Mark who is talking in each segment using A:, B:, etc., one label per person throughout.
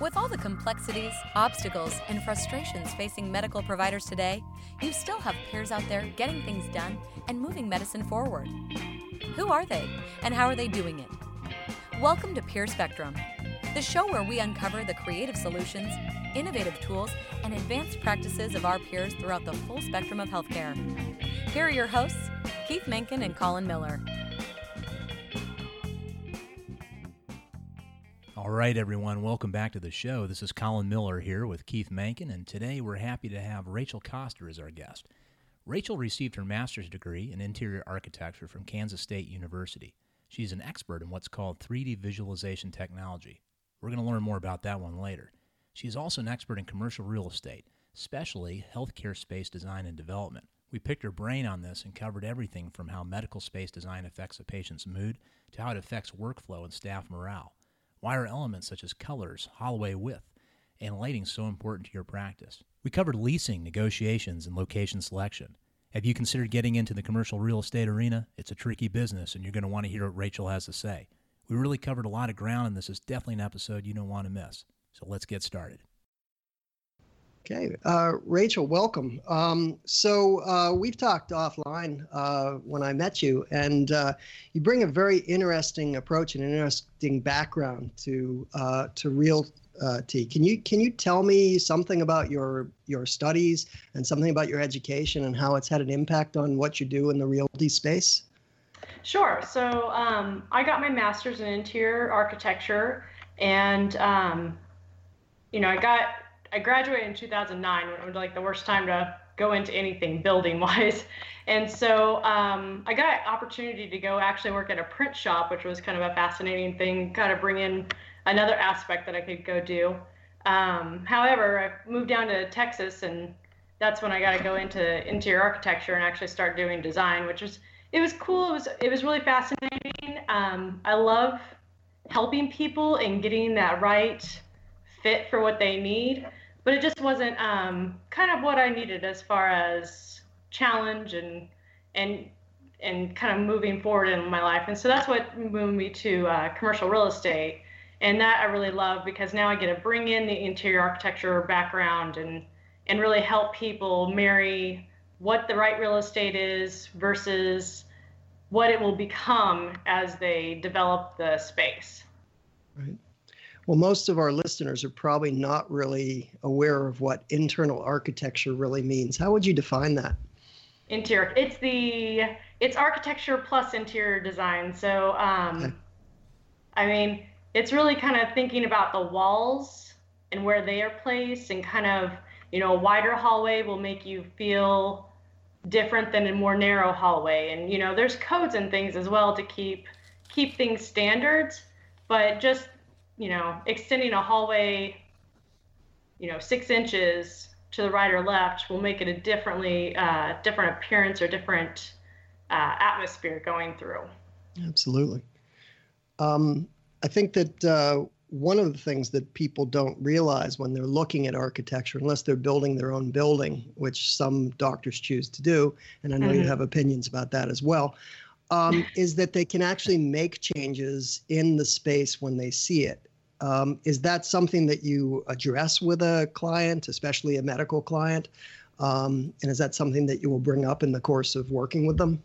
A: With all the complexities, obstacles, and frustrations facing medical providers today, you still have peers out there getting things done and moving medicine forward. Who are they, and how are they doing it? Welcome to Peer Spectrum, the show where we uncover the creative solutions, innovative tools, and advanced practices of our peers throughout the full spectrum of healthcare. Here are your hosts, Keith Menken and Colin Miller.
B: All right, everyone, welcome back to the show. This is Colin Miller here with Keith Mankin, and today we're happy to have Rachel Koster as our guest. Rachel received her master's degree in interior architecture from Kansas State University. She's an expert in what's called 3D visualization technology. We're going to learn more about that one later. She's also an expert in commercial real estate, especially healthcare space design and development. We picked her brain on this and covered everything from how medical space design affects a patient's mood to how it affects workflow and staff morale. Why are elements such as colors, hallway width, and lighting so important to your practice? We covered leasing, negotiations, and location selection. Have you considered getting into the commercial real estate arena? It's a tricky business, and you're going to want to hear what Rachel has to say. We really covered a lot of ground, and this is definitely an episode you don't want to miss. So let's get started.
C: Okay, uh, Rachel, welcome. Um, so uh, we've talked offline uh, when I met you, and uh, you bring a very interesting approach and interesting background to uh, to realty. Can you can you tell me something about your your studies and something about your education and how it's had an impact on what you do in the realty space?
D: Sure. So um, I got my master's in interior architecture, and um, you know I got I graduated in 2009 when it was like the worst time to go into anything building wise. And so um, I got an opportunity to go actually work at a print shop, which was kind of a fascinating thing, kind of bring in another aspect that I could go do. Um, however, I moved down to Texas and that's when I got to go into interior architecture and actually start doing design, which was it was cool. It was it was really fascinating. Um, I love helping people and getting that right fit for what they need but it just wasn't um, kind of what I needed as far as challenge and and and kind of moving forward in my life. And so that's what moved me to uh, commercial real estate, and that I really love because now I get to bring in the interior architecture background and and really help people marry what the right real estate is versus what it will become as they develop the space.
C: Right. Well, most of our listeners are probably not really aware of what internal architecture really means. How would you define that?
D: Interior. It's the it's architecture plus interior design. So, um, okay. I mean, it's really kind of thinking about the walls and where they are placed, and kind of you know, a wider hallway will make you feel different than a more narrow hallway. And you know, there's codes and things as well to keep keep things standards, but just you know, extending a hallway, you know, six inches to the right or left will make it a differently uh, different appearance or different uh, atmosphere going through.
C: Absolutely. Um, I think that uh, one of the things that people don't realize when they're looking at architecture, unless they're building their own building, which some doctors choose to do, and I know mm-hmm. you have opinions about that as well, um, is that they can actually make changes in the space when they see it. Um, is that something that you address with a client, especially a medical client? Um, and is that something that you will bring up in the course of working with them?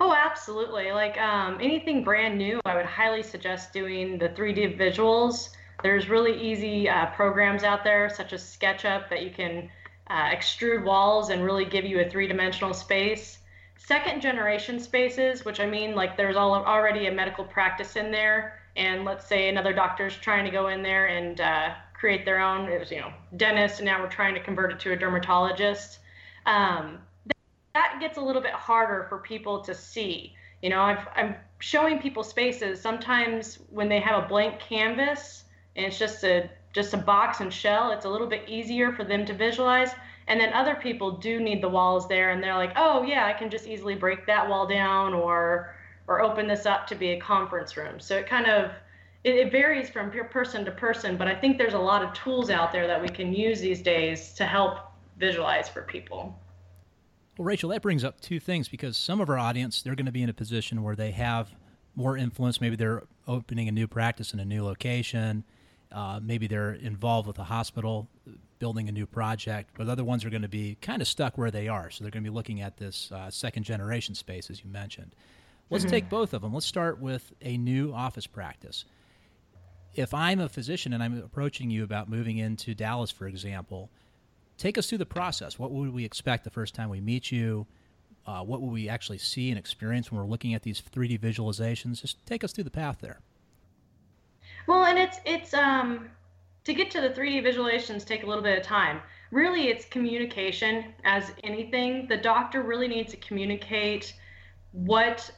D: Oh, absolutely. Like um, anything brand new, I would highly suggest doing the 3D visuals. There's really easy uh, programs out there, such as SketchUp, that you can uh, extrude walls and really give you a three dimensional space. Second generation spaces, which I mean, like there's all, already a medical practice in there and let's say another doctor's trying to go in there and uh, create their own, it was, you know, dentist, and now we're trying to convert it to a dermatologist. Um, that gets a little bit harder for people to see. You know, I've, I'm showing people spaces sometimes when they have a blank canvas and it's just a just a box and shell. It's a little bit easier for them to visualize. And then other people do need the walls there, and they're like, oh yeah, I can just easily break that wall down, or or open this up to be a conference room. So it kind of it, it varies from person to person, but I think there's a lot of tools out there that we can use these days to help visualize for people.
B: Well, Rachel, that brings up two things because some of our audience they're going to be in a position where they have more influence. Maybe they're opening a new practice in a new location. Uh, maybe they're involved with a hospital building a new project, but other ones are going to be kind of stuck where they are. So they're going to be looking at this uh, second generation space, as you mentioned. Let's mm-hmm. take both of them. Let's start with a new office practice. If I'm a physician and I'm approaching you about moving into Dallas, for example, take us through the process. What would we expect the first time we meet you? Uh, what will we actually see and experience when we're looking at these 3D visualizations? Just take us through the path there.
D: Well, and it's it's um to get to the 3D visualizations take a little bit of time. Really, it's communication as anything. The doctor really needs to communicate what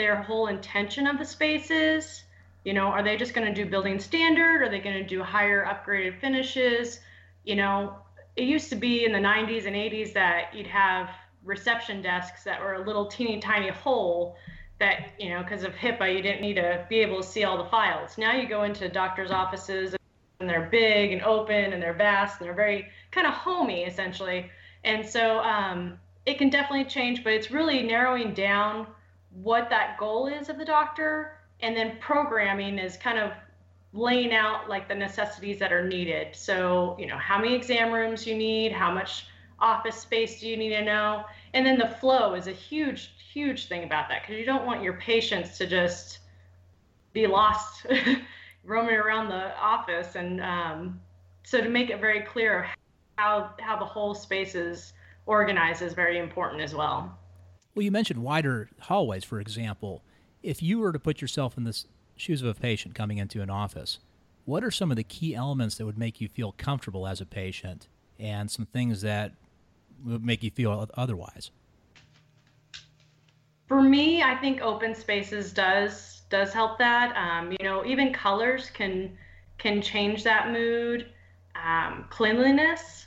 D: their whole intention of the space is. You know, are they just going to do building standard? Are they going to do higher upgraded finishes? You know, it used to be in the 90s and 80s that you'd have reception desks that were a little teeny tiny hole that you know because of HIPAA you didn't need to be able to see all the files. Now you go into doctors' offices and they're big and open and they're vast and they're very kind of homey essentially. And so um, it can definitely change, but it's really narrowing down what that goal is of the doctor, and then programming is kind of laying out like the necessities that are needed. So you know how many exam rooms you need, how much office space do you need to know? And then the flow is a huge, huge thing about that because you don't want your patients to just be lost roaming around the office. And um, so to make it very clear how, how the whole space is organized is very important as well.
B: Well, you mentioned wider hallways, for example. If you were to put yourself in the shoes of a patient coming into an office, what are some of the key elements that would make you feel comfortable as a patient and some things that would make you feel otherwise?
D: For me, I think open spaces does does help that. Um, you know, even colors can can change that mood. Um, cleanliness,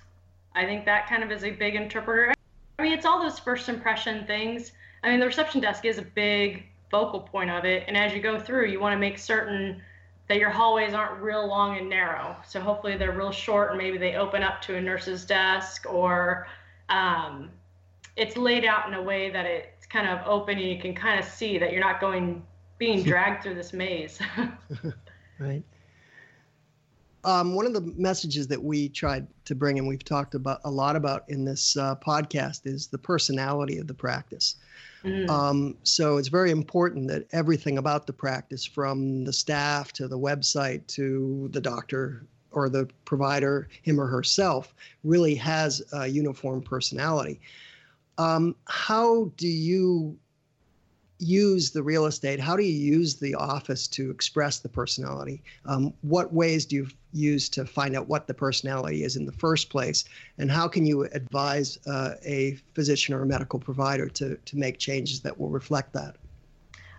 D: I think that kind of is a big interpreter. I mean, it's all those first impression things. I mean, the reception desk is a big focal point of it, and as you go through, you want to make certain that your hallways aren't real long and narrow. So hopefully they're real short, and maybe they open up to a nurse's desk or um, it's laid out in a way that it's kind of open and you can kind of see that you're not going being dragged through this maze.
C: right. Um, one of the messages that we tried to bring and we've talked about a lot about in this uh, podcast is the personality of the practice. Mm. Um, so it's very important that everything about the practice, from the staff to the website to the doctor or the provider, him or herself, really has a uniform personality. Um, how do you use the real estate? How do you use the office to express the personality? Um, what ways do you use to find out what the personality is in the first place? And how can you advise uh, a physician or a medical provider to, to make changes that will reflect that?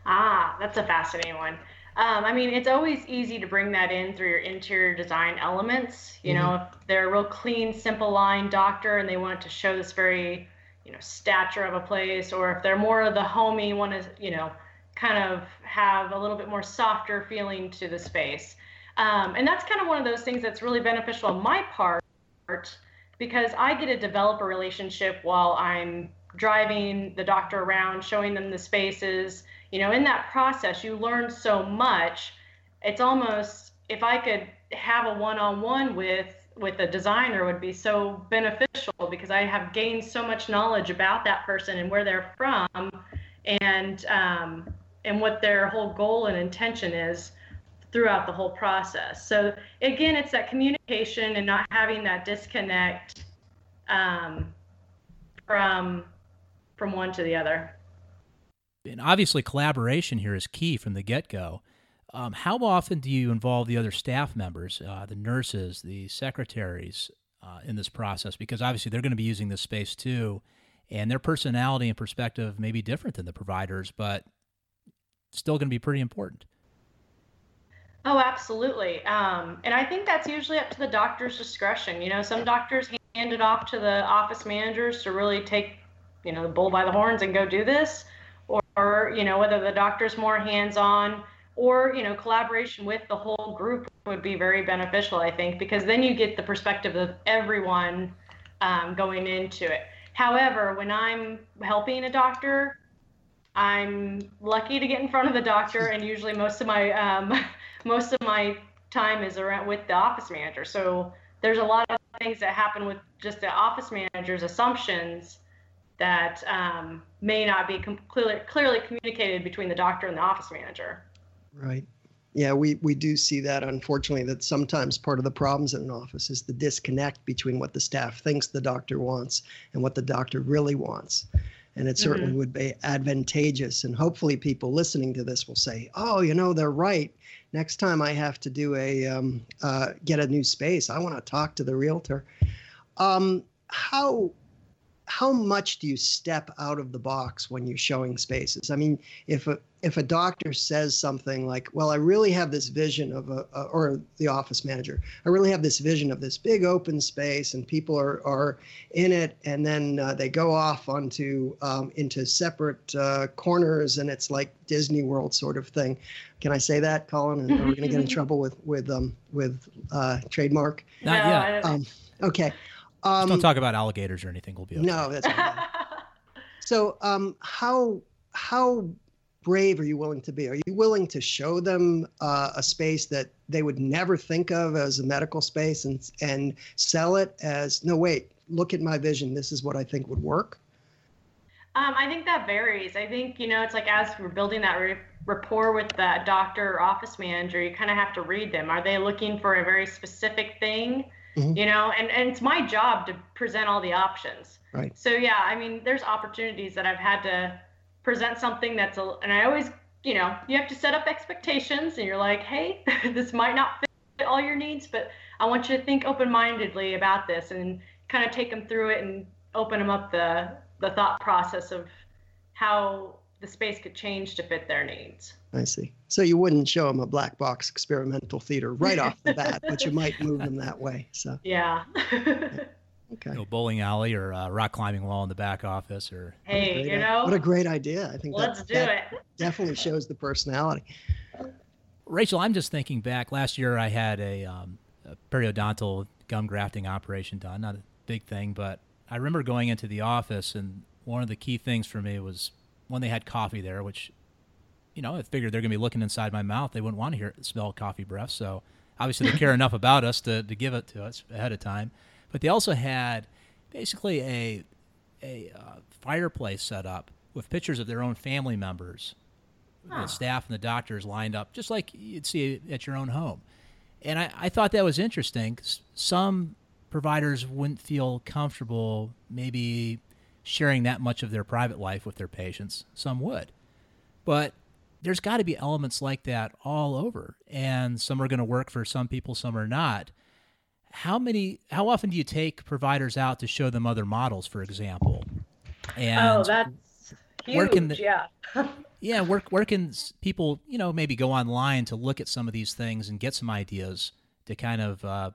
D: Ah, that's a fascinating one. Um, I mean, it's always easy to bring that in through your interior design elements. You mm-hmm. know, if they're a real clean, simple line doctor and they want to show this very, you know, stature of a place, or if they're more of the homey, want to, you know, kind of have a little bit more softer feeling to the space. Um, and that's kind of one of those things that's really beneficial on my part because I get to develop a relationship while I'm driving the doctor around, showing them the spaces you know in that process you learn so much it's almost if i could have a one-on-one with with a designer would be so beneficial because i have gained so much knowledge about that person and where they're from and um, and what their whole goal and intention is throughout the whole process so again it's that communication and not having that disconnect um, from from one to the other
B: and obviously collaboration here is key from the get-go. Um, how often do you involve the other staff members, uh, the nurses, the secretaries, uh, in this process? Because obviously they're going to be using this space too, and their personality and perspective may be different than the providers, but still going to be pretty important.
D: Oh, absolutely. Um, and I think that's usually up to the doctor's discretion. You know, some doctors hand it off to the office managers to really take, you know, the bull by the horns and go do this or you know whether the doctor's more hands-on or you know collaboration with the whole group would be very beneficial i think because then you get the perspective of everyone um, going into it however when i'm helping a doctor i'm lucky to get in front of the doctor and usually most of my um, most of my time is around with the office manager. So there's a lot of things that happen with just the office manager's assumptions that um, may not be com- clearly, clearly communicated between the doctor and the office manager.
C: Right. Yeah, we, we do see that, unfortunately, that sometimes part of the problems in an office is the disconnect between what the staff thinks the doctor wants and what the doctor really wants. And it certainly mm-hmm. would be advantageous. And hopefully, people listening to this will say, oh, you know, they're right. Next time I have to do a um, uh, get a new space, I want to talk to the realtor. Um, how how much do you step out of the box when you're showing spaces? I mean, if a if a doctor says something like, "Well, I really have this vision of a,", a or the office manager, I really have this vision of this big open space, and people are are in it, and then uh, they go off onto um, into separate uh, corners, and it's like Disney World sort of thing. Can I say that, Colin? And are we going to get in trouble with with um, with uh, trademark?
B: Not yet.
C: Um, okay.
B: Um, don't talk about alligators or anything. We'll be okay.
C: No, that's so. Um, how how brave are you willing to be? Are you willing to show them uh, a space that they would never think of as a medical space and and sell it as no wait, look at my vision. This is what I think would work.
D: Um, I think that varies. I think you know it's like as we're building that re- rapport with that doctor or office manager, you kind of have to read them. Are they looking for a very specific thing? Mm-hmm. you know and and it's my job to present all the options
C: right
D: so yeah i mean there's opportunities that i've had to present something that's a and i always you know you have to set up expectations and you're like hey this might not fit all your needs but i want you to think open-mindedly about this and kind of take them through it and open them up the the thought process of how the space could change to fit their needs.
C: I see. So you wouldn't show them a black box experimental theater right off the bat, but you might move them that way. So
D: yeah.
C: Okay.
B: You know, bowling alley or uh, rock climbing wall in the back office, or
D: hey, you know,
C: what a great idea! I think
D: let's
C: that,
D: do
C: that
D: it.
C: Definitely shows the personality.
B: Rachel, I'm just thinking back. Last year, I had a, um, a periodontal gum grafting operation done. Not a big thing, but I remember going into the office, and one of the key things for me was when they had coffee there, which, you know, I figured they're going to be looking inside my mouth. They wouldn't want to hear smell coffee breath. So obviously they care enough about us to, to give it to us ahead of time. But they also had basically a a uh, fireplace set up with pictures of their own family members, huh. the staff and the doctors lined up, just like you'd see at your own home. And I, I thought that was interesting. Some providers wouldn't feel comfortable maybe sharing that much of their private life with their patients. Some would. But there's got to be elements like that all over. And some are going to work for some people, some are not. How many how often do you take providers out to show them other models, for example?
D: And oh, that's huge. The, yeah.
B: yeah, where where can people, you know, maybe go online to look at some of these things and get some ideas to kind of uh,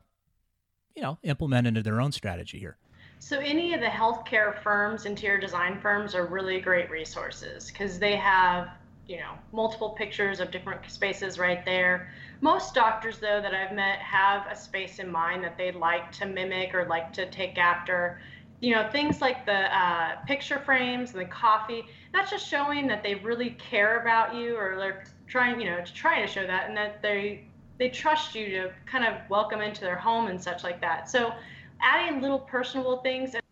B: you know, implement into their own strategy here?
D: So any of the healthcare firms, interior design firms are really great resources because they have, you know, multiple pictures of different spaces right there. Most doctors though that I've met have a space in mind that they'd like to mimic or like to take after. You know, things like the uh, picture frames and the coffee, that's just showing that they really care about you or they're trying, you know, to try to show that and that they they trust you to kind of welcome into their home and such like that. So adding little personable things and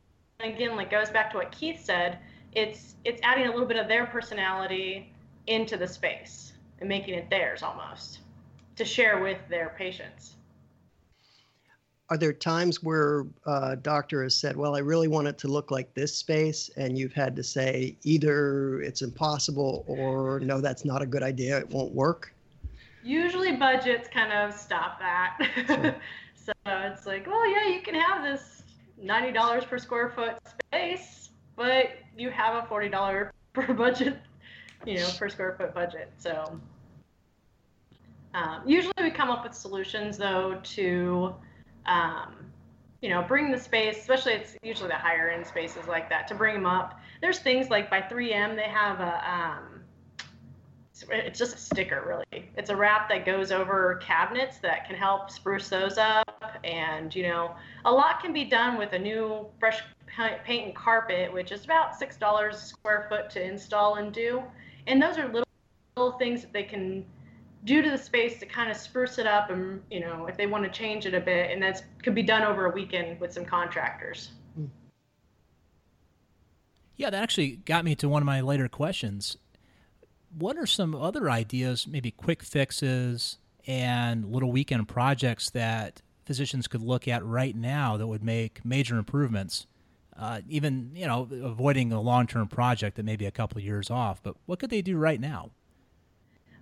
D: again like goes back to what keith said it's it's adding a little bit of their personality into the space and making it theirs almost to share with their patients.
C: Are there times where a uh, doctor has said well i really want it to look like this space and you've had to say either it's impossible or no that's not a good idea it won't work
D: usually budgets kind of stop that. Sure. So it's like, well, yeah, you can have this ninety dollars per square foot space, but you have a forty dollar per budget, you know, per square foot budget. So um, usually we come up with solutions though to, um, you know, bring the space, especially it's usually the higher end spaces like that, to bring them up. There's things like by 3M, they have a um, it's just a sticker really it's a wrap that goes over cabinets that can help spruce those up and you know a lot can be done with a new fresh paint and carpet which is about six dollars square foot to install and do and those are little, little things that they can do to the space to kind of spruce it up and you know if they want to change it a bit and that could be done over a weekend with some contractors.
B: Yeah that actually got me to one of my later questions. What are some other ideas maybe quick fixes and little weekend projects that physicians could look at right now that would make major improvements uh, even you know avoiding a long-term project that may be a couple of years off but what could they do right now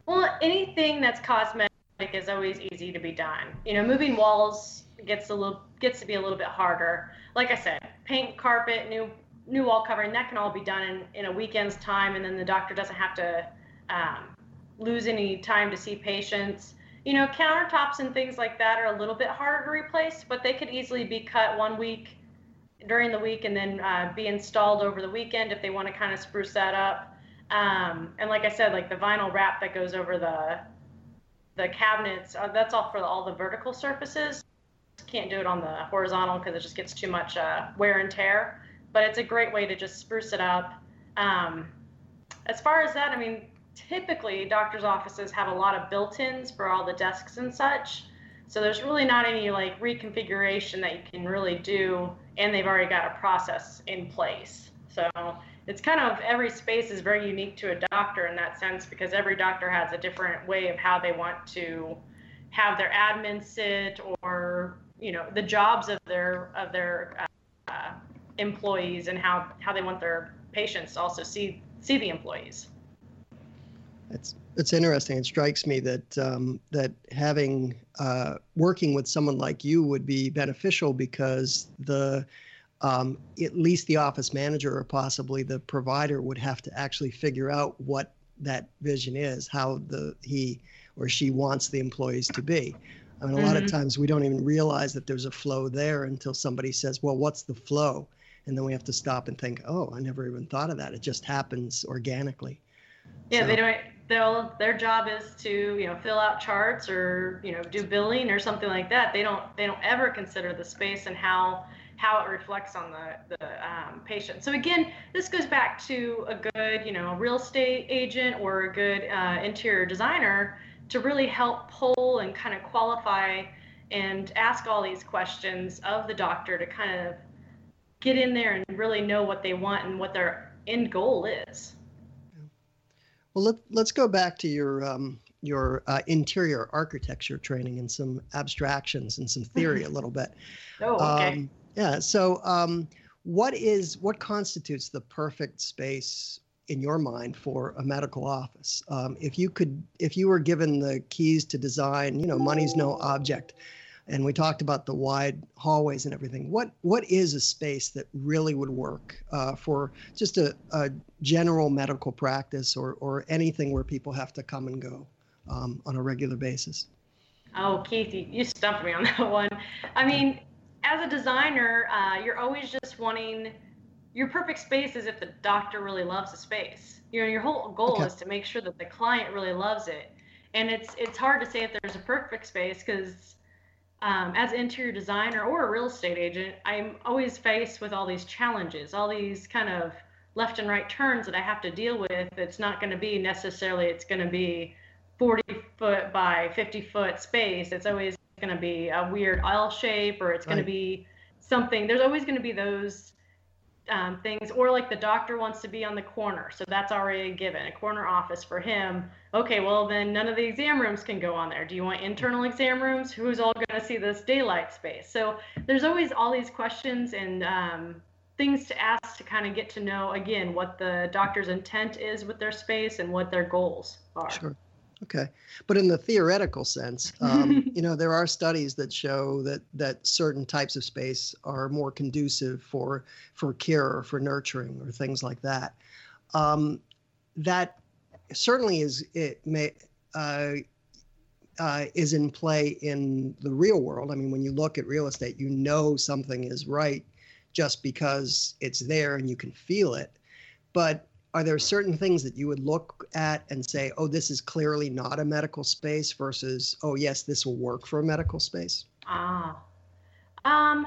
D: well, anything that's cosmetic is always easy to be done. You know, moving walls gets a little gets to be a little bit harder. Like I said, paint, carpet, new new wall covering, that can all be done in, in a weekend's time, and then the doctor doesn't have to um, lose any time to see patients. You know, countertops and things like that are a little bit harder to replace, but they could easily be cut one week during the week and then uh, be installed over the weekend if they want to kind of spruce that up. Um, and like I said, like the vinyl wrap that goes over the the cabinets, uh, that's all for all the vertical surfaces. Can't do it on the horizontal because it just gets too much uh, wear and tear. But it's a great way to just spruce it up. Um, as far as that, I mean, typically doctors' offices have a lot of built-ins for all the desks and such. So there's really not any like reconfiguration that you can really do, and they've already got a process in place. So it's kind of every space is very unique to a doctor in that sense because every doctor has a different way of how they want to have their admin sit or you know the jobs of their of their uh, employees and how how they want their patients to also see see the employees.
C: It's it's interesting. It strikes me that um, that having uh, working with someone like you would be beneficial because the um, at least the office manager or possibly the provider would have to actually figure out what that vision is, how the he or she wants the employees to be. I mean, a mm-hmm. lot of mm-hmm. times we don't even realize that there's a flow there until somebody says, "Well, what's the flow?" And then we have to stop and think, "Oh, I never even thought of that. It just happens organically."
D: Yeah, so. they don't. They'll their job is to you know fill out charts or you know do billing or something like that. They don't they don't ever consider the space and how how it reflects on the, the um, patient. So again, this goes back to a good, you know, real estate agent or a good uh, interior designer to really help pull and kind of qualify and ask all these questions of the doctor to kind of get in there and really know what they want and what their end goal is.
C: Well, let, let's go back to your um, your uh, interior architecture training and some abstractions and some theory a little bit.
D: Oh, okay. Um,
C: yeah. So, um, what is what constitutes the perfect space in your mind for a medical office? Um, if you could, if you were given the keys to design, you know, money's no object, and we talked about the wide hallways and everything. What what is a space that really would work uh, for just a, a, general medical practice or or anything where people have to come and go um, on a regular basis?
D: Oh, Keith, you, you stumped me on that one. I mean, as a designer, uh, you're always just wanting your perfect space is if the doctor really loves the space. You know, your whole goal okay. is to make sure that the client really loves it. And it's it's hard to say if there's a perfect space because um, as an interior designer or a real estate agent, I'm always faced with all these challenges, all these kind of left and right turns that I have to deal with. It's not going to be necessarily it's going to be 40 foot by 50 foot space. It's always going to be a weird L shape or it's going right. to be something. There's always going to be those um, things. Or like the doctor wants to be on the corner. So that's already a given, a corner office for him. Okay, well, then none of the exam rooms can go on there. Do you want internal exam rooms? Who's all going to see this daylight space? So there's always all these questions and um, things to ask to kind of get to know, again, what the doctor's intent is with their space and what their goals are.
C: Sure. Okay, but in the theoretical sense, um, you know, there are studies that show that that certain types of space are more conducive for for care or for nurturing or things like that. Um, that certainly is it may uh, uh, is in play in the real world. I mean, when you look at real estate, you know something is right just because it's there and you can feel it. But are there certain things that you would look at and say, oh, this is clearly not a medical space versus, oh, yes, this will work for a medical space?
D: Ah. Um,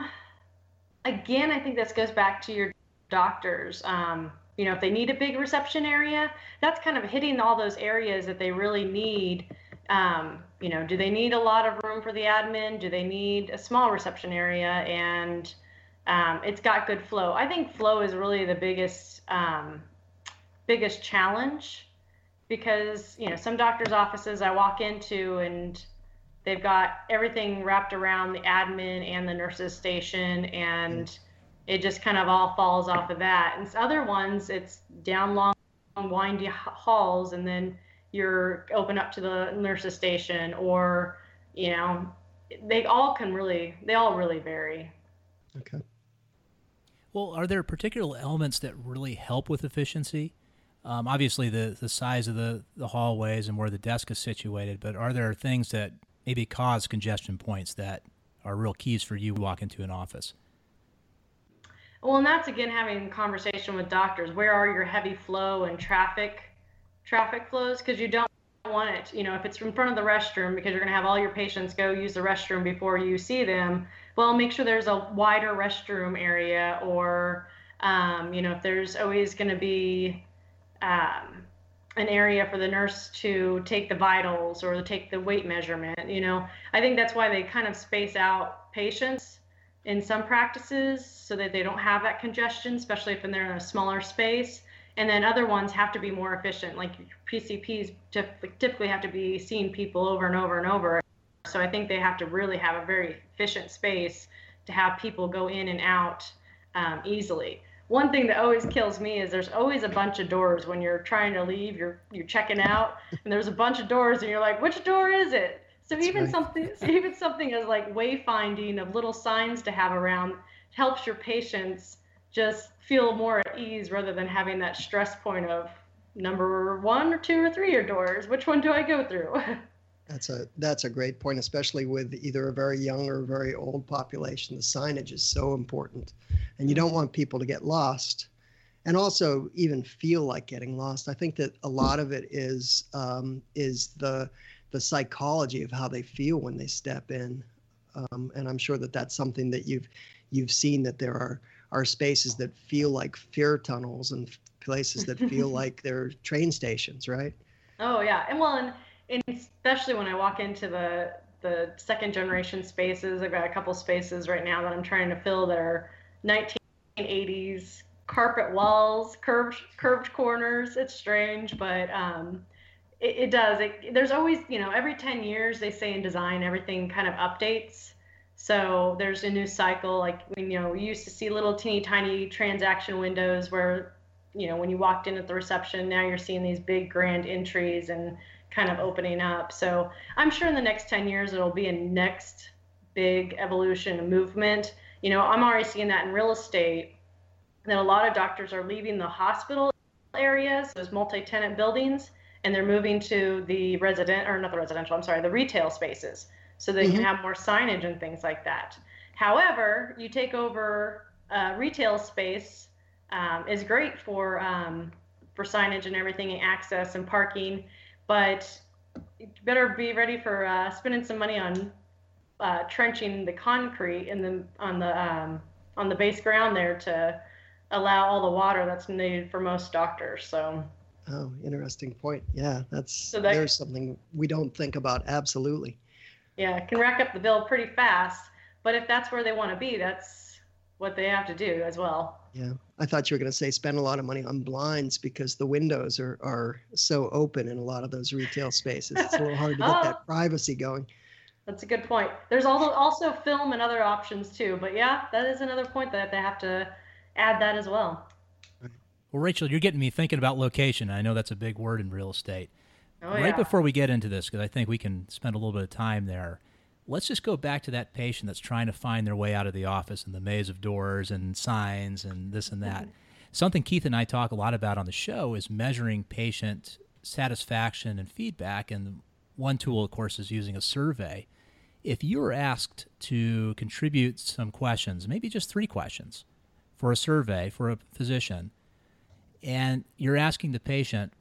D: again, I think this goes back to your doctors. Um, you know, if they need a big reception area, that's kind of hitting all those areas that they really need um, you know, do they need a lot of room for the admin? Do they need a small reception area? And um, it's got good flow. I think flow is really the biggest um, biggest challenge because you know some doctors' offices I walk into and they've got everything wrapped around the admin and the nurses station and it just kind of all falls off of that. And other ones, it's down long, windy halls, and then you're open up to the nurses station, or you know, they all can really, they all really vary.
C: Okay.
B: Well, are there particular elements that really help with efficiency? Um, obviously, the the size of the the hallways and where the desk is situated, but are there things that maybe cause congestion points that are real keys for you walk into an office?
D: Well, and that's again having conversation with doctors. Where are your heavy flow and traffic traffic flows? Because you don't want it. You know, if it's in front of the restroom, because you're going to have all your patients go use the restroom before you see them. Well, make sure there's a wider restroom area, or um, you know, if there's always going to be um, an area for the nurse to take the vitals or to take the weight measurement. You know, I think that's why they kind of space out patients in some practices so that they don't have that congestion, especially if they're in a smaller space. And then other ones have to be more efficient, like PCPs typically have to be seeing people over and over and over. So I think they have to really have a very efficient space to have people go in and out um, easily. One thing that always kills me is there's always a bunch of doors when you're trying to leave, you're you're checking out, and there's a bunch of doors, and you're like, which door is it? So That's even right. something, so even something as like wayfinding of little signs to have around helps your patients just feel more at ease rather than having that stress point of number one or two or three or doors. Which one do I go through?
C: That's a that's a great point, especially with either a very young or a very old population. The signage is so important, and you don't want people to get lost, and also even feel like getting lost. I think that a lot of it is um, is the the psychology of how they feel when they step in. Um, and I'm sure that that's something that you've you've seen that there are are spaces that feel like fear tunnels and places that feel like they're train stations, right?
D: Oh yeah, and well, and, and especially when I walk into the the second generation spaces, I've got a couple spaces right now that I'm trying to fill that are 1980s carpet walls, curved curved corners. It's strange, but um, it, it does. It, there's always, you know, every 10 years they say in design everything kind of updates. So there's a new cycle. Like when you know we used to see little teeny tiny transaction windows where, you know, when you walked in at the reception, now you're seeing these big grand entries and kind of opening up. So I'm sure in the next 10 years it'll be a next big evolution movement. You know, I'm already seeing that in real estate that a lot of doctors are leaving the hospital areas, those multi-tenant buildings, and they're moving to the resident or not the residential i'm sorry the retail spaces so they mm-hmm. can have more signage and things like that however you take over uh, retail space um, is great for um, for signage and everything and access and parking but you better be ready for uh, spending some money on uh, trenching the concrete in the on the um, on the base ground there to allow all the water that's needed for most doctors so
C: Oh, interesting point. Yeah, that's so that, there's something we don't think about. Absolutely.
D: Yeah, it can rack up the bill pretty fast. But if that's where they want to be, that's what they have to do as well.
C: Yeah, I thought you were going to say spend a lot of money on blinds because the windows are are so open in a lot of those retail spaces. It's a little hard to get oh, that privacy going.
D: That's a good point. There's also also film and other options too. But yeah, that is another point that they have to add that as well.
B: Well, Rachel, you're getting me thinking about location. I know that's a big word in real estate.
D: Oh,
B: right
D: yeah.
B: before we get into this, because I think we can spend a little bit of time there, let's just go back to that patient that's trying to find their way out of the office and the maze of doors and signs and this and that. Mm-hmm. Something Keith and I talk a lot about on the show is measuring patient satisfaction and feedback. And one tool, of course, is using a survey. If you were asked to contribute some questions, maybe just three questions, for a survey for a physician, and you're asking the patient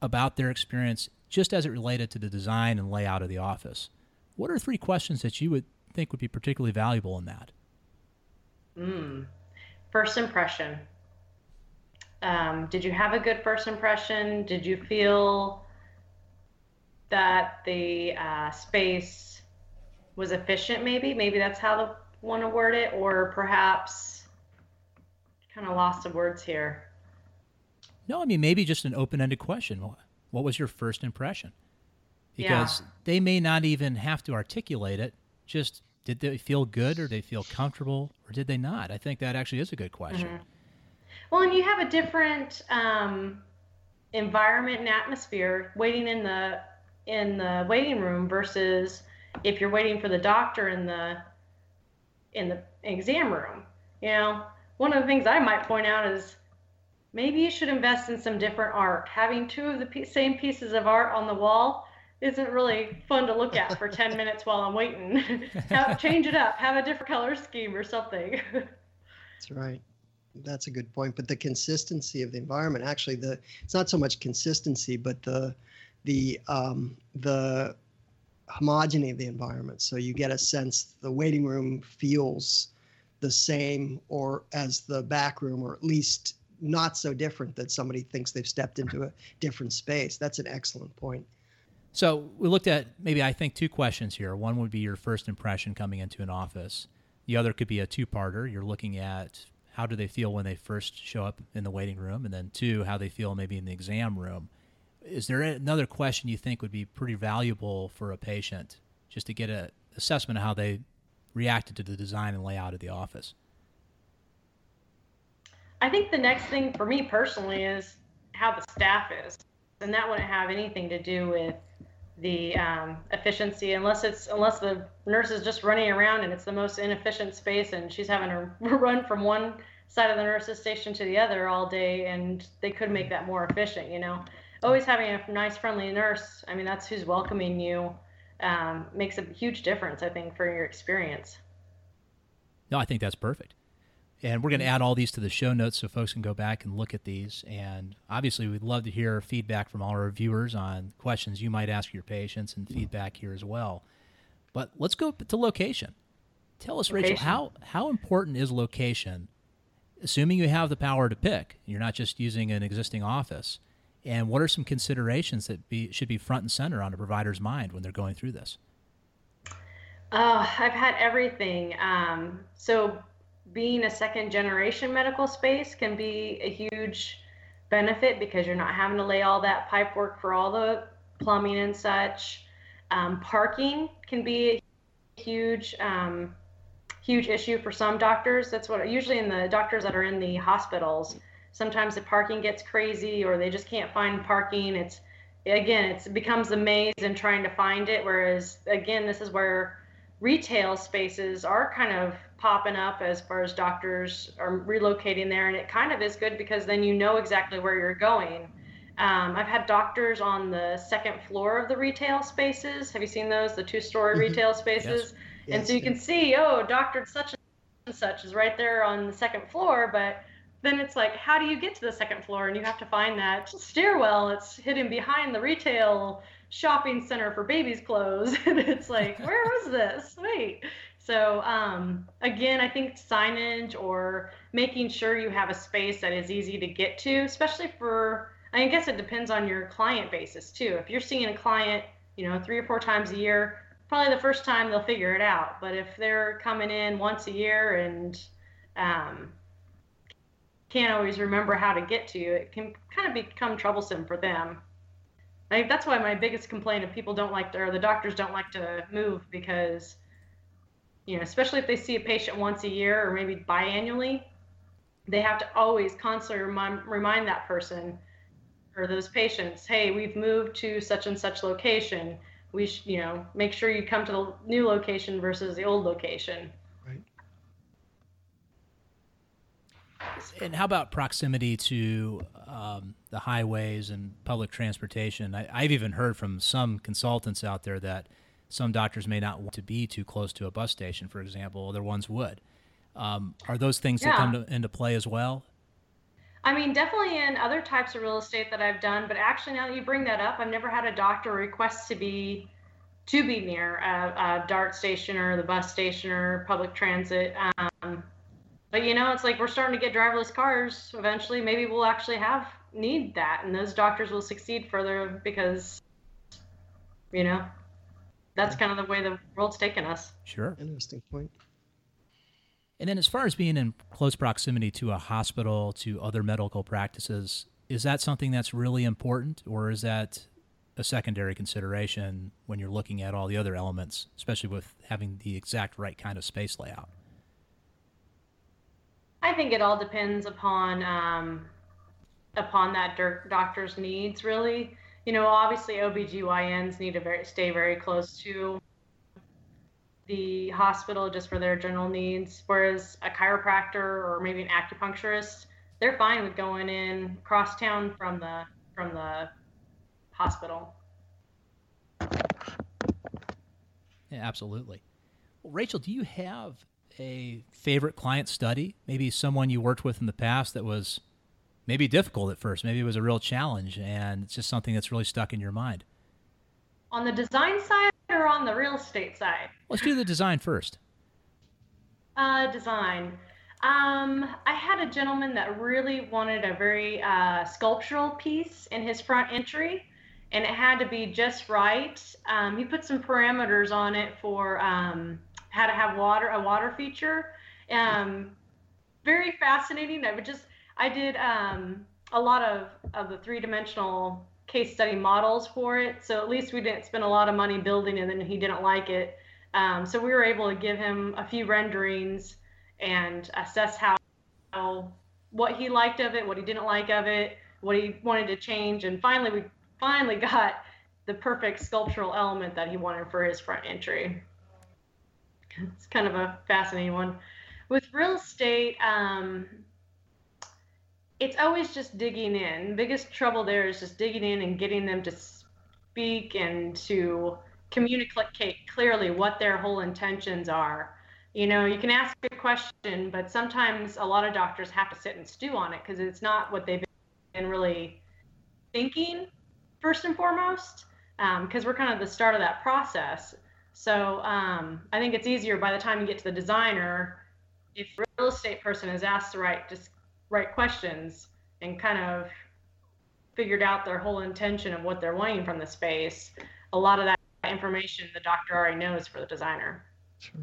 B: about their experience just as it related to the design and layout of the office. What are three questions that you would think would be particularly valuable in that?
D: Mm. First impression. Um, did you have a good first impression? Did you feel that the uh, space was efficient. Maybe, maybe that's how the want to word it, or perhaps kind of lost the words here.
B: No, I mean maybe just an open-ended question. What was your first impression? Because yeah. they may not even have to articulate it. Just did they feel good, or did they feel comfortable, or did they not? I think that actually is a good question. Mm-hmm.
D: Well, and you have a different um, environment and atmosphere waiting in the in the waiting room versus if you're waiting for the doctor in the in the exam room. You know, one of the things I might point out is maybe you should invest in some different art. Having two of the p- same pieces of art on the wall isn't really fun to look at for 10 minutes while I'm waiting. have, change it up, have a different color scheme or something.
C: That's right. That's a good point. But the consistency of the environment, actually, the it's not so much consistency, but the the um, the homogeny of the environment. So you get a sense the waiting room feels the same or as the back room, or at least not so different that somebody thinks they've stepped into a different space. That's an excellent point.
B: So we looked at maybe I think two questions here. One would be your first impression coming into an office. The other could be a two-parter. You're looking at how do they feel when they first show up in the waiting room, and then two, how they feel maybe in the exam room. Is there another question you think would be pretty valuable for a patient just to get an assessment of how they reacted to the design and layout of the office?
D: I think the next thing for me personally is how the staff is, and that wouldn't have anything to do with the um, efficiency unless it's unless the nurse is just running around and it's the most inefficient space and she's having to run from one side of the nurse's station to the other all day and they could make that more efficient you know? Always having a nice friendly nurse i mean that's who's welcoming you um, makes a huge difference i think for your experience.
B: No i think that's perfect and we're going to add all these to the show notes so folks can go back and look at these. And obviously, we'd love to hear feedback from all our viewers on questions you might ask your patients and feedback here as well. But let's go to location. Tell us, location. Rachel, how, how important is location, assuming you have the power to pick, you're not just using an existing office? And what are some considerations that be, should be front and center on a provider's mind when they're going through this?
D: Uh, I've had everything. Um, so being a second generation medical space can be a huge benefit because you're not having to lay all that pipe work for all the plumbing and such. Um, parking can be a huge, um, huge issue for some doctors. That's what usually in the doctors that are in the hospitals. Sometimes the parking gets crazy, or they just can't find parking. It's again, it becomes a maze in trying to find it. Whereas again, this is where retail spaces are kind of popping up as far as doctors are relocating there and it kind of is good because then you know exactly where you're going. Um, i've had doctors on the second floor of the retail spaces. Have you seen those? The two story mm-hmm. retail spaces? Yes. and yes, so you can see oh doctor such and such is right there on the second floor but then it's like how do you get to the second floor? And you have to find that stairwell it's hidden behind the retail shopping center for babies clothes. And it's like where was this? Wait so um, again, I think signage or making sure you have a space that is easy to get to, especially for I guess it depends on your client basis too. If you're seeing a client, you know, three or four times a year, probably the first time they'll figure it out. But if they're coming in once a year and um, can't always remember how to get to you, it can kind of become troublesome for them. I think that's why my biggest complaint of people don't like to, or the doctors don't like to move because you know, especially if they see a patient once a year or maybe biannually, they have to always constantly remind, remind that person or those patients, hey, we've moved to such and such location. We should, you know, make sure you come to the new location versus the old location.
C: Right.
B: And how about proximity to um, the highways and public transportation? I, I've even heard from some consultants out there that some doctors may not want to be too close to a bus station, for example. Other ones would. Um, are those things yeah. that come to, into play as well?
D: I mean, definitely in other types of real estate that I've done, but actually now that you bring that up, I've never had a doctor request to be to be near a, a DART station or the bus station or public transit. Um, but you know, it's like we're starting to get driverless cars. Eventually, maybe we'll actually have need that, and those doctors will succeed further because you know, that's kind of the way the world's taken us.
B: Sure.
C: Interesting point.
B: And then, as far as being in close proximity to a hospital, to other medical practices, is that something that's really important, or is that a secondary consideration when you're looking at all the other elements, especially with having the exact right kind of space layout?
D: I think it all depends upon um, upon that doctor's needs, really. You know, obviously OBGYNs need to very, stay very close to the hospital just for their general needs, whereas a chiropractor or maybe an acupuncturist, they're fine with going in cross town from the from the hospital.
B: Yeah, absolutely. Well, Rachel, do you have a favorite client study? Maybe someone you worked with in the past that was maybe difficult at first, maybe it was a real challenge, and it's just something that's really stuck in your mind.
D: On the design side or on the real estate side?
B: Let's do the design first.
D: Uh, design. Um, I had a gentleman that really wanted a very uh, sculptural piece in his front entry, and it had to be just right. Um, he put some parameters on it for um, how to have water, a water feature. Um, very fascinating. I would just, I did um, a lot of, of the three dimensional case study models for it. So at least we didn't spend a lot of money building and then he didn't like it. Um, so we were able to give him a few renderings and assess how, how, what he liked of it, what he didn't like of it, what he wanted to change. And finally, we finally got the perfect sculptural element that he wanted for his front entry. It's kind of a fascinating one. With real estate, um, it's always just digging in. Biggest trouble there is just digging in and getting them to speak and to communicate clearly what their whole intentions are. You know, you can ask a question, but sometimes a lot of doctors have to sit and stew on it because it's not what they've been really thinking first and foremost, because um, we're kind of the start of that process. So um, I think it's easier by the time you get to the designer if real estate person has asked the right just right questions and kind of figured out their whole intention of what they're wanting from the space, a lot of that information the doctor already knows for the designer.
B: Sure.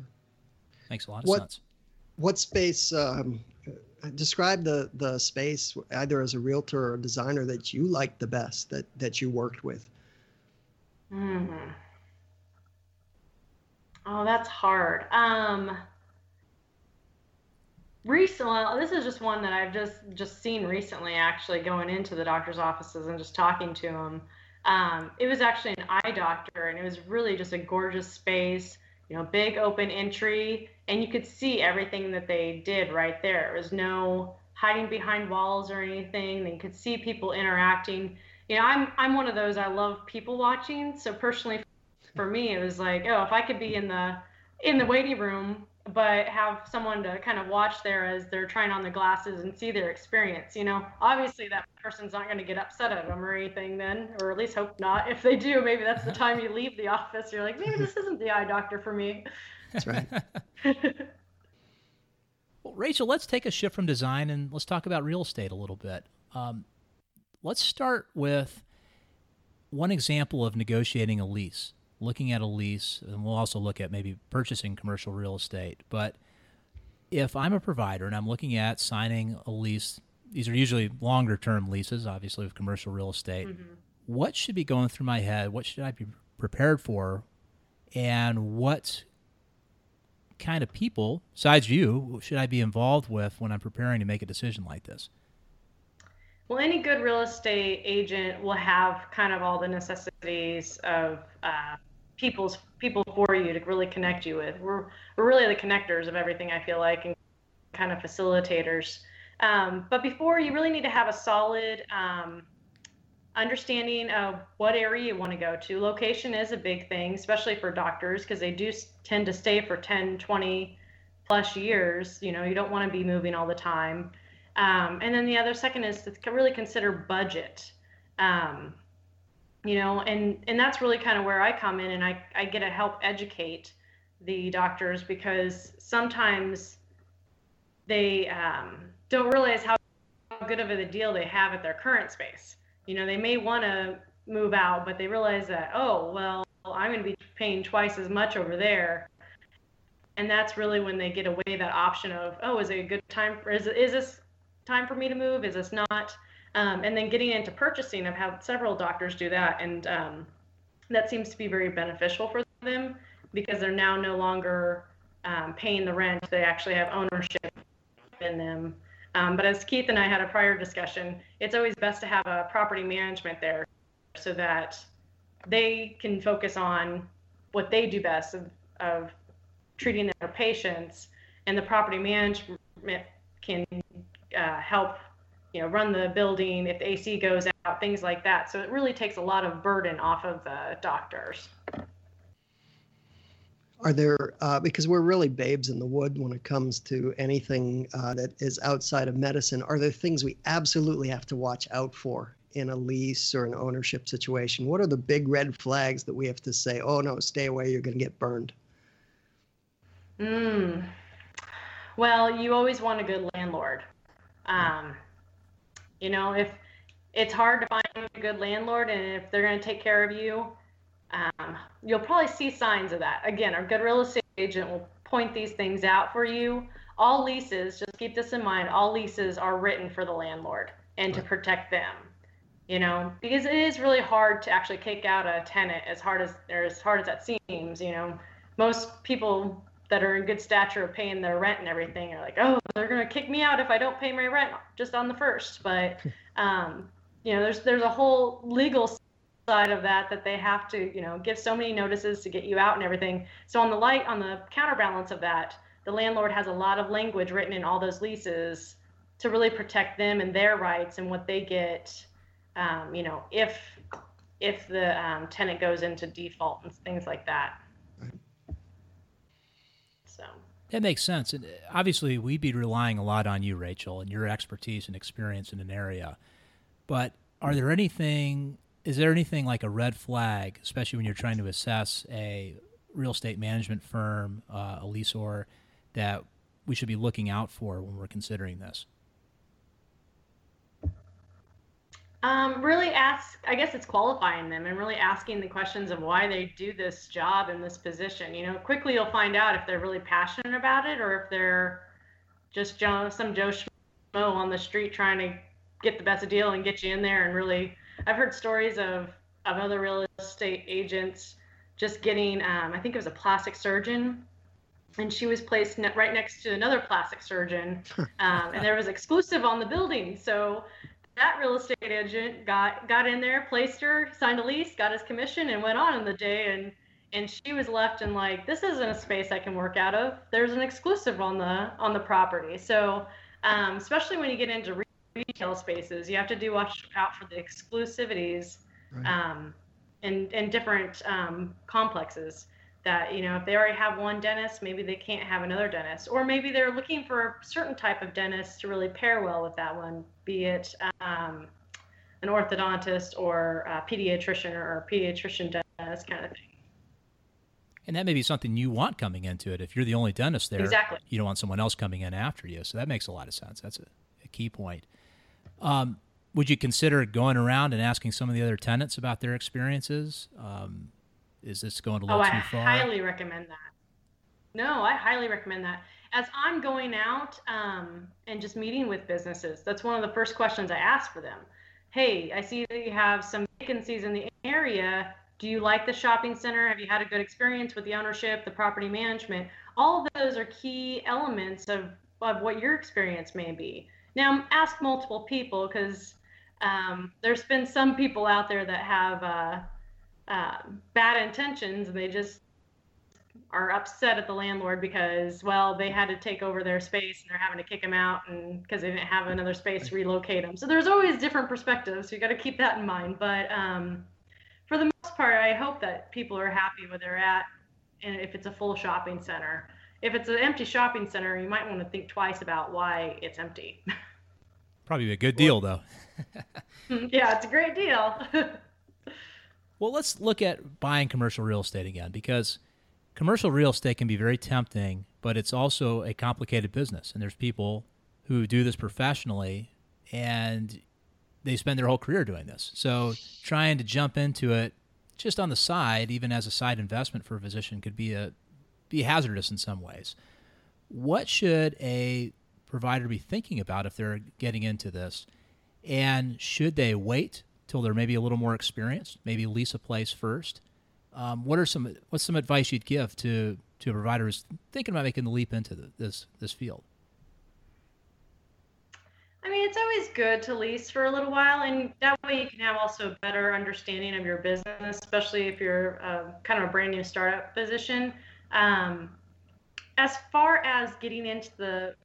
B: Makes a lot of
C: what,
B: sense.
C: What space, um, describe the, the space either as a realtor or a designer that you liked the best that, that you worked with?
D: Mm-hmm. Oh, that's hard. Um, recently this is just one that i've just just seen recently actually going into the doctor's offices and just talking to them um, it was actually an eye doctor and it was really just a gorgeous space you know big open entry and you could see everything that they did right there. There was no hiding behind walls or anything. You could see people interacting. You know i'm i'm one of those i love people watching so personally for me it was like oh if i could be in the in the waiting room but have someone to kind of watch there as they're trying on the glasses and see their experience. You know, obviously that person's not going to get upset at them or anything then, or at least hope not. If they do, maybe that's the time you leave the office. You're like, maybe this isn't the eye doctor for me.
C: That's right.
B: well, Rachel, let's take a shift from design and let's talk about real estate a little bit. Um, let's start with one example of negotiating a lease looking at a lease, and we'll also look at maybe purchasing commercial real estate. But if I'm a provider and I'm looking at signing a lease, these are usually longer term leases, obviously, with commercial real estate. Mm-hmm. What should be going through my head? What should I be prepared for? And what kind of people, besides you, should I be involved with when I'm preparing to make a decision like this?
D: Well, any good real estate agent will have kind of all the necessities of uh, people's people for you to really connect you with. We're we're really the connectors of everything. I feel like and kind of facilitators. Um, but before you really need to have a solid um, understanding of what area you want to go to. Location is a big thing, especially for doctors because they do tend to stay for 10, 20 plus years. You know, you don't want to be moving all the time. Um, and then the other second is to really consider budget. Um, you know, and and that's really kind of where I come in, and I I get to help educate the doctors because sometimes they um, don't realize how good of a deal they have at their current space. You know, they may want to move out, but they realize that oh well, I'm going to be paying twice as much over there. And that's really when they get away that option of, oh, is it a good time? Is, is this time for me to move? Is this not? Um, and then getting into purchasing, I've had several doctors do that. And um, that seems to be very beneficial for them because they're now no longer um, paying the rent. They actually have ownership in them. Um, but as Keith and I had a prior discussion, it's always best to have a property management there so that they can focus on what they do best of, of treating their patients, and the property management can uh, help, you know, run the building if the AC goes out, things like that. So it really takes a lot of burden off of the doctors.
C: Are there, uh, because we're really babes in the wood when it comes to anything uh, that is outside of medicine, are there things we absolutely have to watch out for in a lease or an ownership situation? What are the big red flags that we have to say, oh no, stay away, you're going to get burned?
D: Mm. Well, you always want a good landlord. Um, you know, if it's hard to find a good landlord and if they're going to take care of you, um, you'll probably see signs of that. Again, our good real estate agent will point these things out for you. All leases, just keep this in mind, all leases are written for the landlord and to protect them. You know, because it is really hard to actually kick out a tenant as hard as or as hard as that seems, you know. Most people that are in good stature of paying their rent and everything are like, oh, they're gonna kick me out if I don't pay my rent just on the first. But um, you know, there's there's a whole legal side of that that they have to you know give so many notices to get you out and everything so on the light on the counterbalance of that the landlord has a lot of language written in all those leases to really protect them and their rights and what they get um, you know if if the um, tenant goes into default and things like that so
B: that makes sense and uh, obviously we'd be relying a lot on you rachel and your expertise and experience in an area but are there anything is there anything like a red flag, especially when you're trying to assess a real estate management firm, uh, a leaseor, that we should be looking out for when we're considering this?
D: Um, really ask, I guess it's qualifying them and really asking the questions of why they do this job in this position. You know, quickly you'll find out if they're really passionate about it or if they're just Joe, some Joe Schmo on the street trying to get the best deal and get you in there and really I've heard stories of of other real estate agents just getting um, I think it was a plastic surgeon and she was placed ne- right next to another plastic surgeon um, and there was exclusive on the building so that real estate agent got got in there placed her signed a lease got his commission and went on in the day and and she was left in like this isn't a space i can work out of there's an exclusive on the on the property so um, especially when you get into retail spaces. You have to do watch out for the exclusivities right. um, in, in different um, complexes. That, you know, if they already have one dentist, maybe they can't have another dentist. Or maybe they're looking for a certain type of dentist to really pair well with that one, be it um, an orthodontist or a pediatrician or a pediatrician dentist kind of thing.
B: And that may be something you want coming into it. If you're the only dentist there,
D: exactly.
B: you don't want someone else coming in after you. So that makes a lot of sense. That's a, a key point. Um, would you consider going around and asking some of the other tenants about their experiences? Um, is this going a little
D: oh,
B: too
D: far? I highly recommend that. No, I highly recommend that. As I'm going out um, and just meeting with businesses, that's one of the first questions I ask for them. Hey, I see that you have some vacancies in the area. Do you like the shopping center? Have you had a good experience with the ownership, the property management? All of those are key elements of, of what your experience may be. Now, ask multiple people because um, there's been some people out there that have uh, uh, bad intentions and they just are upset at the landlord because, well, they had to take over their space and they're having to kick them out and because they didn't have another space to relocate them. So there's always different perspectives. So you got to keep that in mind. But um, for the most part, I hope that people are happy where they're at, and if it's a full shopping center if it's an empty shopping center, you might want to think twice about why it's empty.
B: Probably a good deal, though.
D: yeah, it's a great deal.
B: well, let's look at buying commercial real estate again because commercial real estate can be very tempting, but it's also a complicated business. And there's people who do this professionally and they spend their whole career doing this. So trying to jump into it just on the side, even as a side investment for a physician, could be a be hazardous in some ways. What should a provider be thinking about if they're getting into this? And should they wait till they're maybe a little more experienced, maybe lease a place first? Um, what are some what's some advice you'd give to to a provider who's thinking about making the leap into the, this this field?
D: I mean, it's always good to lease for a little while, and that way you can have also a better understanding of your business, especially if you're uh, kind of a brand new startup position. Um, as far as getting into the,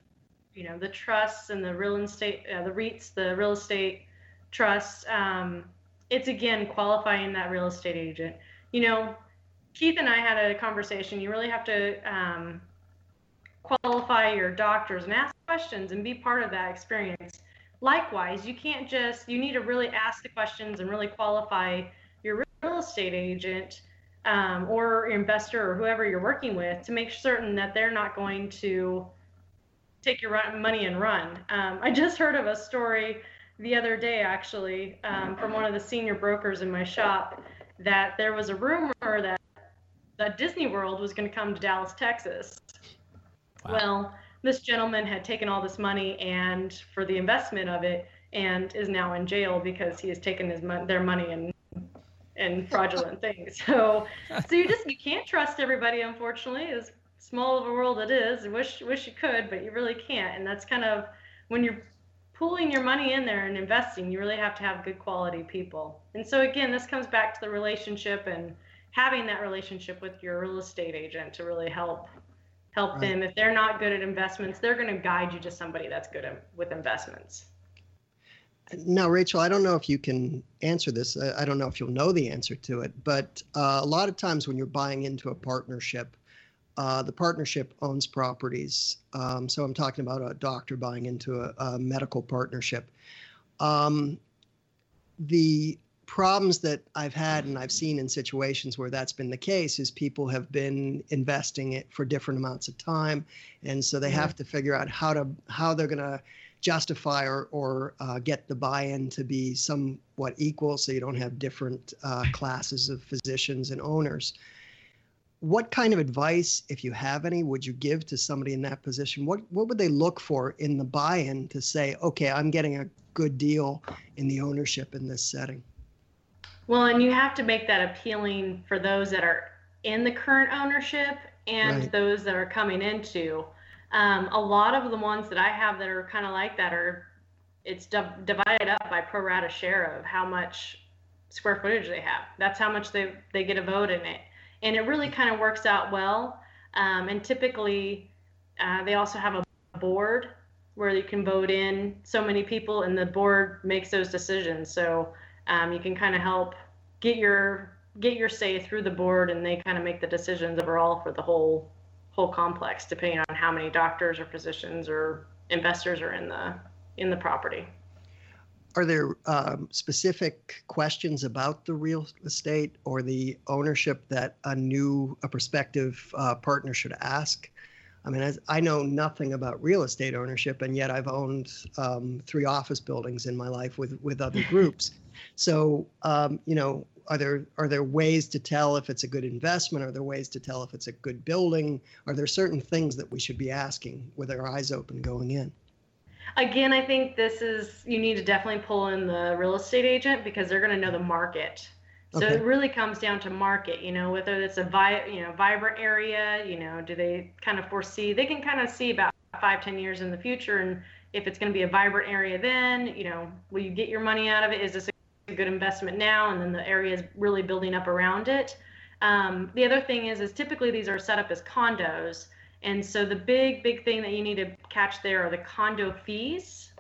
D: you know, the trusts and the real estate, uh, the REITs, the real estate trusts, um, it's again qualifying that real estate agent. You know, Keith and I had a conversation. You really have to um, qualify your doctors and ask questions and be part of that experience. Likewise, you can't just, you need to really ask the questions and really qualify your real estate agent um, or investor or whoever you're working with to make certain that they're not going to take your money and run. Um, I just heard of a story the other day, actually, um, from one of the senior brokers in my shop, that there was a rumor that that Disney World was going to come to Dallas, Texas. Wow. Well, this gentleman had taken all this money and for the investment of it, and is now in jail because he has taken his their money and and fraudulent things. So, so you just you can't trust everybody. Unfortunately, as small of a world it is. Wish wish you could, but you really can't. And that's kind of when you're pulling your money in there and investing, you really have to have good quality people. And so again, this comes back to the relationship and having that relationship with your real estate agent to really help help right. them. If they're not good at investments, they're going to guide you to somebody that's good at, with investments.
C: Now, Rachel, I don't know if you can answer this. I don't know if you'll know the answer to it, but uh, a lot of times when you're buying into a partnership, uh, the partnership owns properties. Um, so I'm talking about a doctor buying into a, a medical partnership. Um, the problems that I've had and I've seen in situations where that's been the case is people have been investing it for different amounts of time, and so they have to figure out how to how they're going to justify or, or uh, get the buy-in to be somewhat equal so you don't have different uh, classes of physicians and owners what kind of advice if you have any would you give to somebody in that position what what would they look for in the buy-in to say okay i'm getting a good deal in the ownership in this setting
D: well and you have to make that appealing for those that are in the current ownership and right. those that are coming into um, a lot of the ones that I have that are kind of like that are it's divided up by pro rata share of how much square footage they have. That's how much they they get a vote in it, and it really kind of works out well. Um, and typically, uh, they also have a board where you can vote in so many people, and the board makes those decisions. So um, you can kind of help get your get your say through the board, and they kind of make the decisions overall for the whole whole complex, depending on how many doctors or physicians or investors are in the in the property.
C: Are there um, specific questions about the real estate or the ownership that a new, a prospective uh, partner should ask? I mean, as, I know nothing about real estate ownership, and yet I've owned um, three office buildings in my life with with other groups. So, um, you know, are there are there ways to tell if it's a good investment? Are there ways to tell if it's a good building? Are there certain things that we should be asking with our eyes open going in?
D: Again, I think this is you need to definitely pull in the real estate agent because they're going to know the market. So okay. it really comes down to market, you know, whether it's a vi- you know vibrant area, you know, do they kind of foresee they can kind of see about five, ten years in the future and if it's going to be a vibrant area then, you know, will you get your money out of it? Is this a good investment now, and then the area is really building up around it. Um, the other thing is, is typically these are set up as condos, and so the big, big thing that you need to catch there are the condo fees,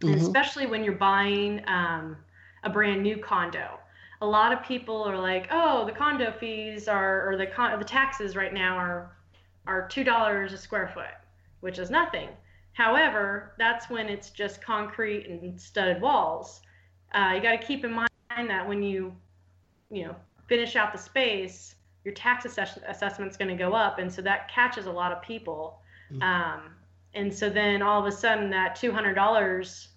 D: mm-hmm. especially when you're buying um, a brand new condo. A lot of people are like, oh, the condo fees are, or the con- the taxes right now are, are two dollars a square foot, which is nothing. However, that's when it's just concrete and studded walls uh, you got to keep in mind that when you, you know, finish out the space, your tax assess- assessment's going to go up, and so that catches a lot of people. Mm-hmm. Um, and so then all of a sudden, that two hundred dollars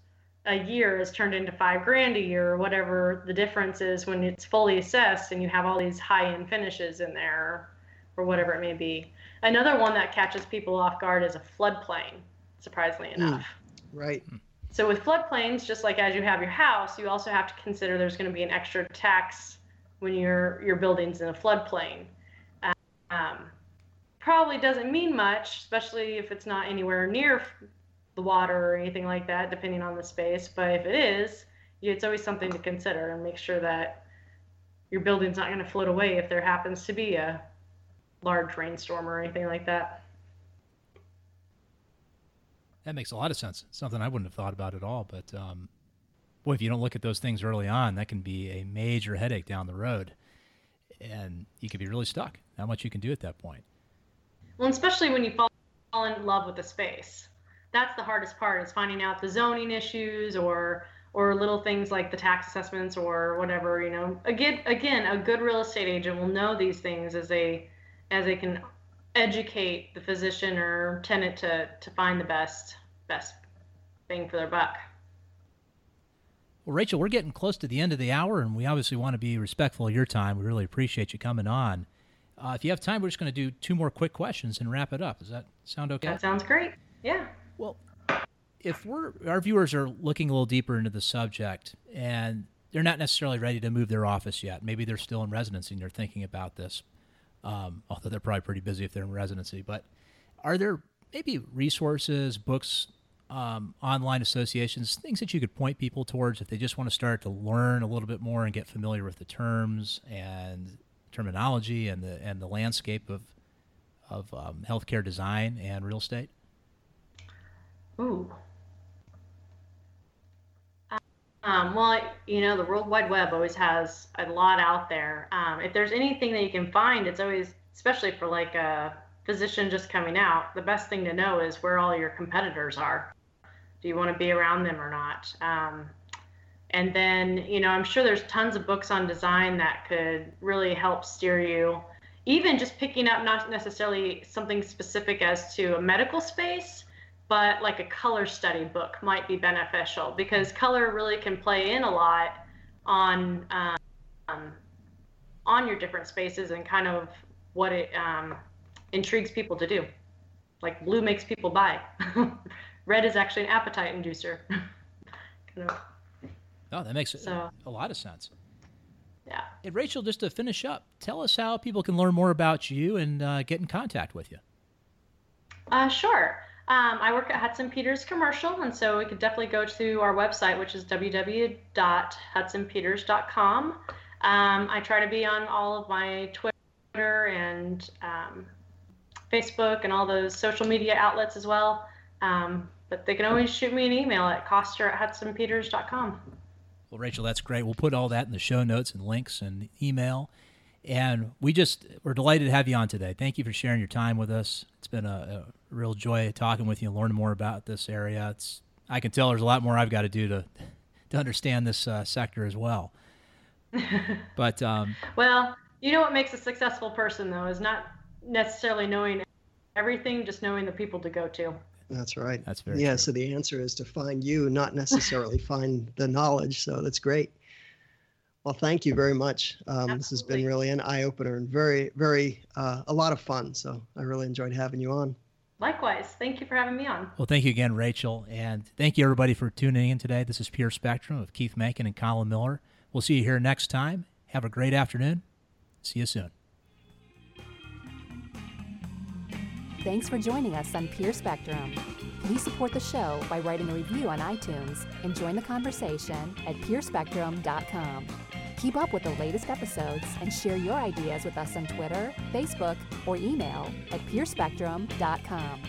D: a year is turned into five grand a year or whatever the difference is when it's fully assessed and you have all these high end finishes in there or whatever it may be. Another one that catches people off guard is a floodplain, surprisingly
C: Mm.
D: enough.
C: Right.
D: So with floodplains, just like as you have your house, you also have to consider there's going to be an extra tax when your your building's in a floodplain. Um, probably doesn't mean much, especially if it's not anywhere near the water or anything like that, depending on the space. But if it is, it's always something to consider and make sure that your building's not going to float away if there happens to be a large rainstorm or anything like that.
B: That makes a lot of sense. Something I wouldn't have thought about at all. But um, boy, if you don't look at those things early on, that can be a major headache down the road, and you could be really stuck. Not much you can do at that point.
D: Well, especially when you fall fall in love with the space. That's the hardest part is finding out the zoning issues or or little things like the tax assessments or whatever, you know. Again again, a good real estate agent will know these things as they as they can educate the physician or tenant to to find the best best bang for their buck.
B: Well, Rachel, we're getting close to the end of the hour, and we obviously want to be respectful of your time. We really appreciate you coming on. Uh, if you have time, we're just going to do two more quick questions and wrap it up. Does that sound okay?
D: That sounds great. Yeah.
B: Well, if we're our viewers are looking a little deeper into the subject and they're not necessarily ready to move their office yet, maybe they're still in residency and they're thinking about this. Um, although they're probably pretty busy if they're in residency, but are there maybe resources, books, um, online associations, things that you could point people towards if they just want to start to learn a little bit more and get familiar with the terms and terminology and the and the landscape of of um, healthcare design and real estate?
D: Ooh. Um, well, you know, the World Wide Web always has a lot out there. Um, if there's anything that you can find, it's always, especially for like a physician just coming out, the best thing to know is where all your competitors are. Do you want to be around them or not? Um, and then, you know, I'm sure there's tons of books on design that could really help steer you. Even just picking up not necessarily something specific as to a medical space, but like a color study book might be beneficial because color really can play in a lot on um, on your different spaces and kind of what it um, intrigues people to do. Like blue makes people buy. Red is actually an appetite inducer. kind of,
B: Oh, that makes
D: So-
B: a lot of sense.
D: yeah.
B: And Rachel, just to finish up, tell us how people can learn more about you and uh, get in contact with you.
D: Uh, sure. Um, I work at Hudson Peters Commercial, and so we could definitely go to our website, which is www.hudsonpeters.com. Um, I try to be on all of my Twitter and um, Facebook and all those social media outlets as well. Um, but they can always shoot me an email at koster at hudsonpeters.com.
B: Well, Rachel, that's great. We'll put all that in the show notes and links and email. And we just we're delighted to have you on today. Thank you for sharing your time with us. It's been a, a real joy talking with you and learning more about this area. It's I can tell there's a lot more I've got to do to to understand this uh, sector as well. but um,
D: Well, you know what makes a successful person, though, is not necessarily knowing everything, just knowing the people to go to.
C: That's right.
B: That's very
C: yeah.
B: true.
C: So the answer is to find you, not necessarily find the knowledge. So that's great. Well, thank you very much. Um, this has been really an eye opener and very, very uh, a lot of fun. So I really enjoyed having you on.
D: Likewise, thank you for having me on.
B: well, thank you again, Rachel, and thank you everybody for tuning in today. This is Peer Spectrum of Keith Mankin and Colin Miller. We'll see you here next time. Have a great afternoon. See you soon.
E: Thanks for joining us on Peer Spectrum. Please support the show by writing a review on iTunes and join the conversation at peerspectrum.com. Keep up with the latest episodes and share your ideas with us on Twitter, Facebook, or email at peerspectrum.com.